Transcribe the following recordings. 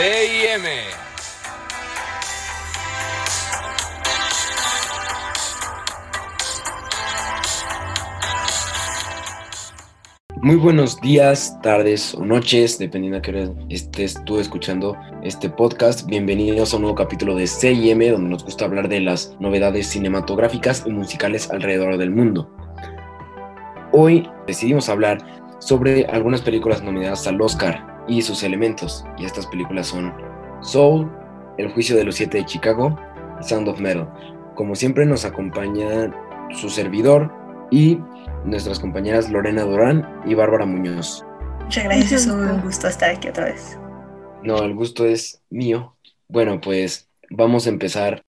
CIM. Muy buenos días, tardes o noches, dependiendo a qué hora estés tú escuchando este podcast. Bienvenidos a un nuevo capítulo de CIM, donde nos gusta hablar de las novedades cinematográficas y musicales alrededor del mundo. Hoy decidimos hablar sobre algunas películas nominadas al Oscar y sus elementos, y estas películas son Soul, El juicio de los siete de Chicago y Sound of Metal. Como siempre nos acompaña su servidor y nuestras compañeras Lorena Durán y Bárbara Muñoz. Muchas gracias, es un gusto estar aquí otra vez. No, el gusto es mío. Bueno, pues vamos a empezar.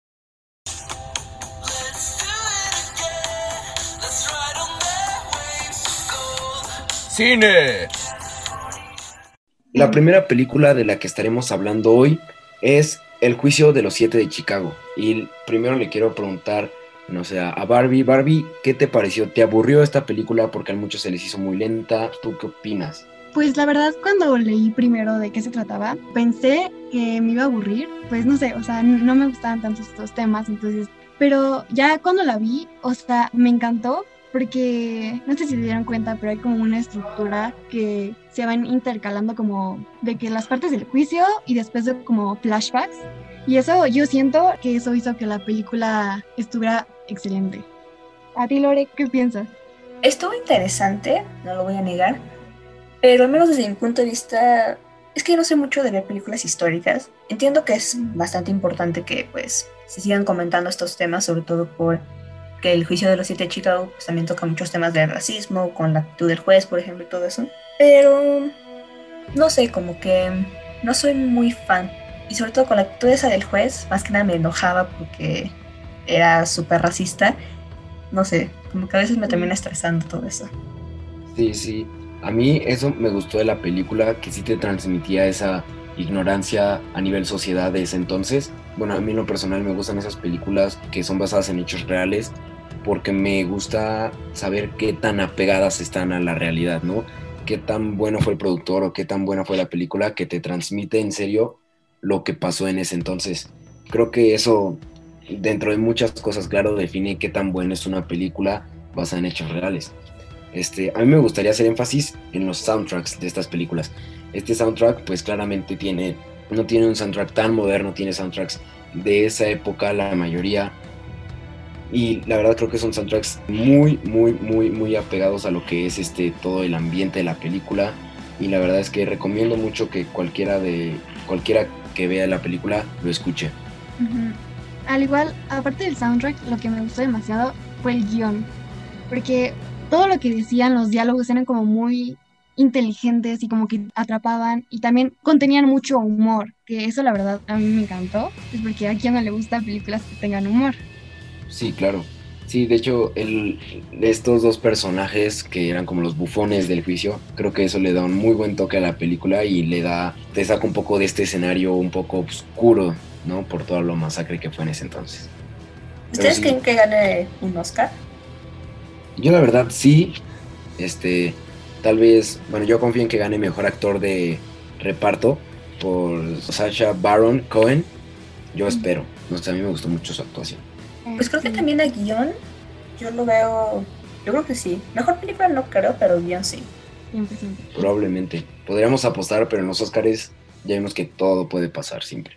Cine. La primera película de la que estaremos hablando hoy es El juicio de los siete de Chicago. Y primero le quiero preguntar no sé, a Barbie. Barbie, ¿qué te pareció? ¿Te aburrió esta película porque a muchos se les hizo muy lenta? ¿Tú qué opinas? Pues la verdad, cuando leí primero de qué se trataba, pensé que me iba a aburrir. Pues no sé, o sea, no me gustaban tanto estos temas, entonces. Pero ya cuando la vi, o sea, me encantó porque no sé si se dieron cuenta, pero hay como una estructura que se van intercalando como de que las partes del juicio y después de como flashbacks. Y eso yo siento que eso hizo que la película estuviera excelente. A ti, Lore, ¿qué piensas? Estuvo interesante, no lo voy a negar, pero al menos desde mi punto de vista, es que yo no sé mucho de ver películas históricas. Entiendo que es bastante importante que pues se sigan comentando estos temas, sobre todo por que el juicio de los siete de Chicago pues, también toca muchos temas de racismo, con la actitud del juez, por ejemplo, y todo eso. Pero no sé, como que no soy muy fan. Y sobre todo con la actitud esa del juez, más que nada me enojaba porque era súper racista. No sé, como que a veces me termina estresando todo eso. Sí, sí. A mí eso me gustó de la película, que sí te transmitía esa ignorancia a nivel sociedad de ese entonces. Bueno, a mí en lo personal me gustan esas películas que son basadas en hechos reales porque me gusta saber qué tan apegadas están a la realidad, ¿no? Qué tan bueno fue el productor o qué tan buena fue la película que te transmite en serio lo que pasó en ese entonces. Creo que eso, dentro de muchas cosas, claro, define qué tan buena es una película basada en hechos reales. Este, a mí me gustaría hacer énfasis en los soundtracks de estas películas. Este soundtrack, pues claramente tiene, no tiene un soundtrack tan moderno, tiene soundtracks de esa época, la mayoría. Y la verdad creo que son soundtracks muy, muy, muy, muy apegados a lo que es este todo el ambiente de la película. Y la verdad es que recomiendo mucho que cualquiera de cualquiera que vea la película lo escuche. Al igual, aparte del soundtrack, lo que me gustó demasiado fue el guion. Porque todo lo que decían, los diálogos eran como muy inteligentes y como que atrapaban y también contenían mucho humor, que eso la verdad a mí me encantó, es porque a quien no le gusta películas que tengan humor. Sí, claro. Sí, de hecho, el, estos dos personajes que eran como los bufones del juicio, creo que eso le da un muy buen toque a la película y le da, te saca un poco de este escenario un poco oscuro, ¿no? Por toda lo masacre que fue en ese entonces. ¿Ustedes creen que gane un Oscar? Yo la verdad sí, este, tal vez, bueno, yo confío en que gane mejor actor de reparto por Sacha Baron Cohen. Yo espero, no sé, a mí me gustó mucho su actuación. Pues creo que también a guion, yo lo veo, yo creo que sí. Mejor película no creo, pero guion sí. Probablemente. Podríamos apostar, pero en los Oscars ya vemos que todo puede pasar siempre.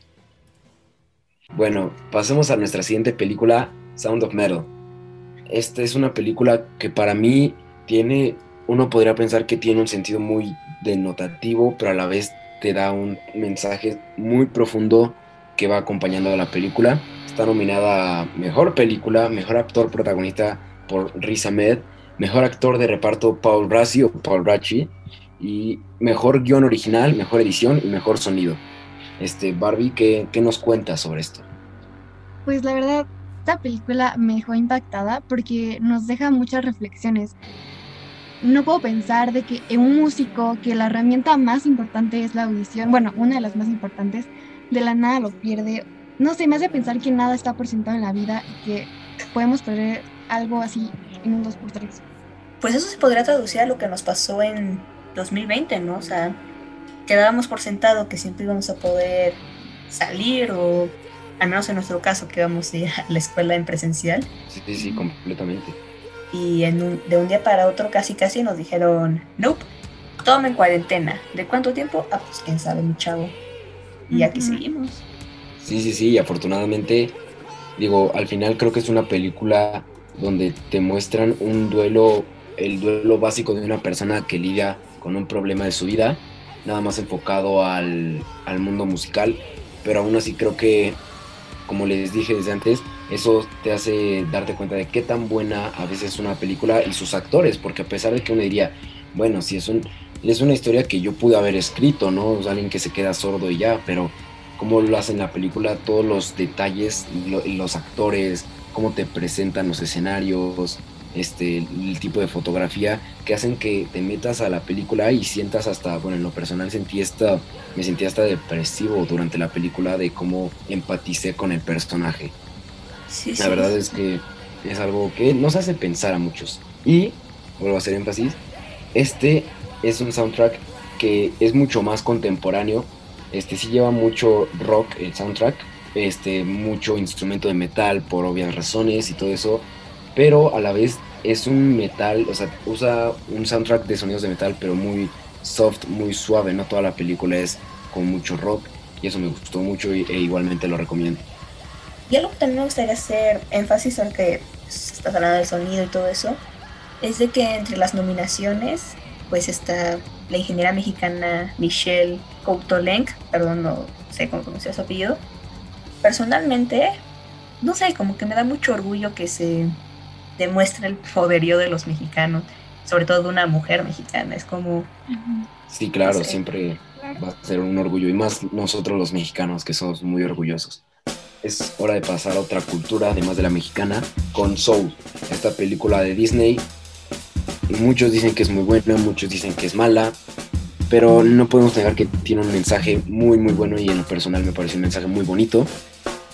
Bueno, pasemos a nuestra siguiente película, Sound of Metal. Esta es una película que para mí tiene, uno podría pensar que tiene un sentido muy denotativo, pero a la vez te da un mensaje muy profundo que va acompañando a la película. Está nominada a Mejor Película, Mejor Actor Protagonista por Riz Ahmed, Mejor Actor de Reparto Paul Rassi o Paul Rachi y Mejor Guión Original, Mejor Edición y Mejor Sonido. Este, Barbie, ¿qué, ¿qué nos cuenta sobre esto? Pues la verdad, esta película me dejó impactada porque nos deja muchas reflexiones. No puedo pensar de que en un músico que la herramienta más importante es la audición, bueno, una de las más importantes, de la nada lo pierde. No sé, me hace pensar que nada está por sentado en la vida y que podemos perder algo así en un 2x3. Pues eso se podría traducir a lo que nos pasó en 2020, ¿no? O sea, quedábamos por sentado que siempre íbamos a poder salir o al menos en nuestro caso que íbamos a ir a la escuela en presencial. Sí, sí, completamente. Y en un- de un día para otro casi casi nos dijeron, nope, toma en cuarentena. ¿De cuánto tiempo? Ah, pues quién sabe, mi chavo. Y aquí seguimos. Sí, sí, sí, y afortunadamente, digo, al final creo que es una película donde te muestran un duelo, el duelo básico de una persona que lidia con un problema de su vida, nada más enfocado al, al mundo musical, pero aún así creo que, como les dije desde antes, eso te hace darte cuenta de qué tan buena a veces es una película y sus actores, porque a pesar de que uno diría, bueno, si es un es una historia que yo pude haber escrito, ¿no? O sea, alguien que se queda sordo y ya, pero cómo lo hacen en la película, todos los detalles, lo- los actores, cómo te presentan los escenarios, este, el tipo de fotografía, que hacen que te metas a la película y sientas hasta, bueno, en lo personal sentí esta, me sentí hasta depresivo durante la película de cómo empaticé con el personaje. Sí, La sí. verdad es que es algo que nos hace pensar a muchos. Y, vuelvo a hacer énfasis, este es un soundtrack que es mucho más contemporáneo. Este sí lleva mucho rock el soundtrack, este mucho instrumento de metal por obvias razones y todo eso, pero a la vez es un metal, o sea, usa un soundtrack de sonidos de metal, pero muy soft, muy suave, no toda la película es con mucho rock y eso me gustó mucho e igualmente lo recomiendo. Y algo que también me gustaría hacer énfasis, ahora que pues, estás hablando del sonido y todo eso, es de que entre las nominaciones, pues está la ingeniera mexicana Michelle Coutolenc, perdón, no sé cómo pronunciar su apellido. Personalmente, no sé, como que me da mucho orgullo que se demuestre el poderío de los mexicanos, sobre todo de una mujer mexicana. Es como. Sí, claro, siempre va a ser un orgullo y más nosotros los mexicanos que somos muy orgullosos. Es hora de pasar a otra cultura, además de la mexicana, con Soul, esta película de Disney. Muchos dicen que es muy buena, muchos dicen que es mala, pero no podemos negar que tiene un mensaje muy muy bueno y en lo personal me parece un mensaje muy bonito.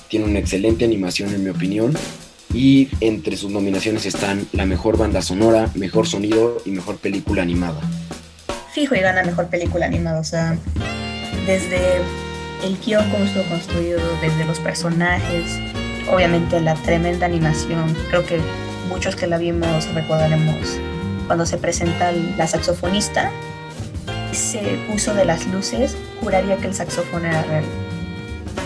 Tiene una excelente animación en mi opinión y entre sus nominaciones están la mejor banda sonora, mejor sonido y mejor película animada. fijo y gana mejor película animada. O sea, desde el guion, cómo estuvo construido, desde los personajes, obviamente la tremenda animación. Creo que muchos que la vimos recordaremos cuando se presenta la saxofonista. Ese uso de las luces, juraría que el saxofón era real.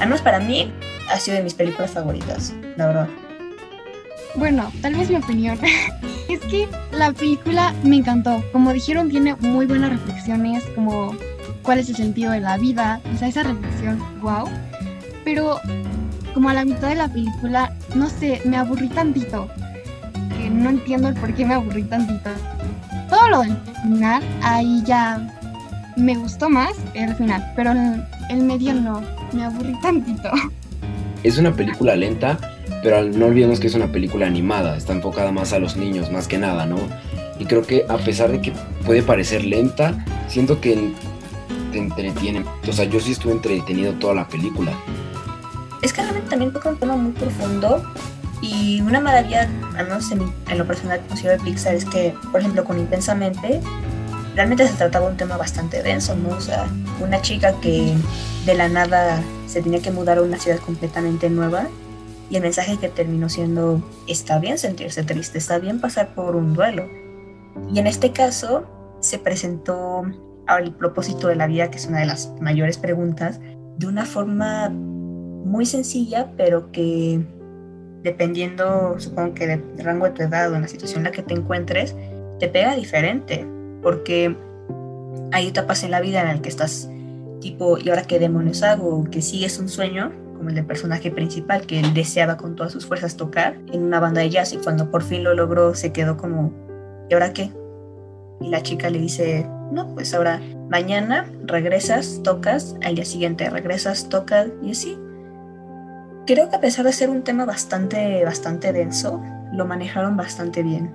Al menos para mí, ha sido de mis películas favoritas, la verdad. Bueno, tal vez mi opinión es que la película me encantó. Como dijeron, tiene muy buenas reflexiones, como cuál es el sentido de la vida, o sea, esa reflexión, wow. Pero como a la mitad de la película, no sé, me aburrí tantito. Que no entiendo el por qué me aburrí tantito. Todo lo del final, ahí ya me gustó más el final, pero el, el medio no, me aburrí tantito. es una película lenta, pero no olvidemos que es una película animada, está enfocada más a los niños, más que nada, ¿no? Y creo que a pesar de que puede parecer lenta, siento que te entretiene. O sea, yo sí estuve entretenido toda la película. Es que realmente también toca un tema muy profundo y una maravilla, al menos en, lo personal considero de Pixar, es que, por ejemplo, con Intensamente, realmente se trataba un tema bastante denso, ¿no? O sea, una chica que de la nada se tenía que mudar a una ciudad completamente nueva y el mensaje que terminó siendo, está bien sentirse triste, está bien pasar por un duelo. Y en este caso se presentó al propósito de la vida, que es una de las mayores preguntas, de una forma muy sencilla, pero que dependiendo, supongo que del rango de tu edad o en la situación en la que te encuentres, te pega diferente, porque hay etapas en la vida en las que estás tipo, ¿y ahora qué demonios hago? Que sigues un sueño, como el del personaje principal, que él deseaba con todas sus fuerzas tocar en una banda de jazz y cuando por fin lo logró se quedó como, ¿y ahora qué? Y la chica le dice, no, pues ahora mañana regresas, tocas, al día siguiente regresas, tocas y así. Creo que a pesar de ser un tema bastante, bastante denso, lo manejaron bastante bien.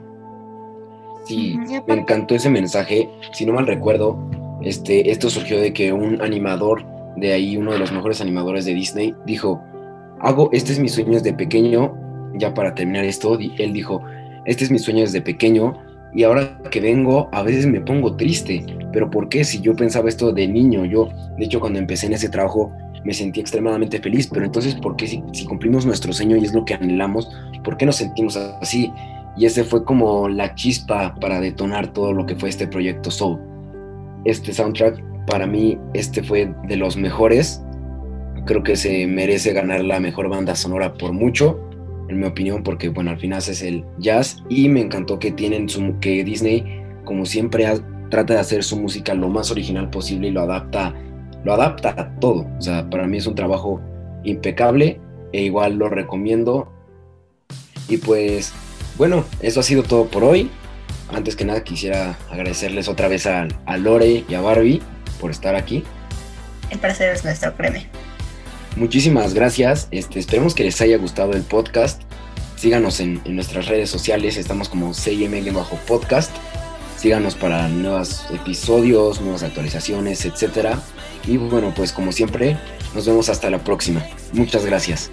Sí, me encantó ese mensaje. Si no mal recuerdo, este, esto surgió de que un animador, de ahí uno de los mejores animadores de Disney, dijo, hago, este es mi sueño desde pequeño, ya para terminar esto, él dijo, este es mi sueño desde pequeño, y ahora que vengo a veces me pongo triste. Pero ¿por qué? Si yo pensaba esto de niño, yo, de hecho cuando empecé en ese trabajo me sentí extremadamente feliz, pero entonces ¿por qué si, cumplimos nuestro sueño y es lo que anhelamos, ¿por qué nos sentimos así? Y ese fue como la chispa para detonar todo lo que fue este proyecto Soul. Este soundtrack, para mí, este fue de los mejores. Creo que se merece ganar la mejor banda sonora por mucho en mi opinión, porque bueno, al final es el jazz y me encantó que tienen su, que Disney, como siempre, trata de hacer su música lo más original posible y lo adapta, lo adapta a todo. O sea, para mí es un trabajo impecable e igual lo recomiendo. Y pues, bueno, eso ha sido todo por hoy. Antes que nada quisiera agradecerles otra vez a, a Lore y a Barbie por estar aquí. El placer es nuestro, créeme. Muchísimas gracias. Este, esperemos que les haya gustado el podcast. Síganos en, nuestras redes sociales. Estamos como CIM-podcast. Síganos para nuevos episodios, nuevas actualizaciones, etc. Y bueno, pues como siempre, nos vemos hasta la próxima. Muchas gracias.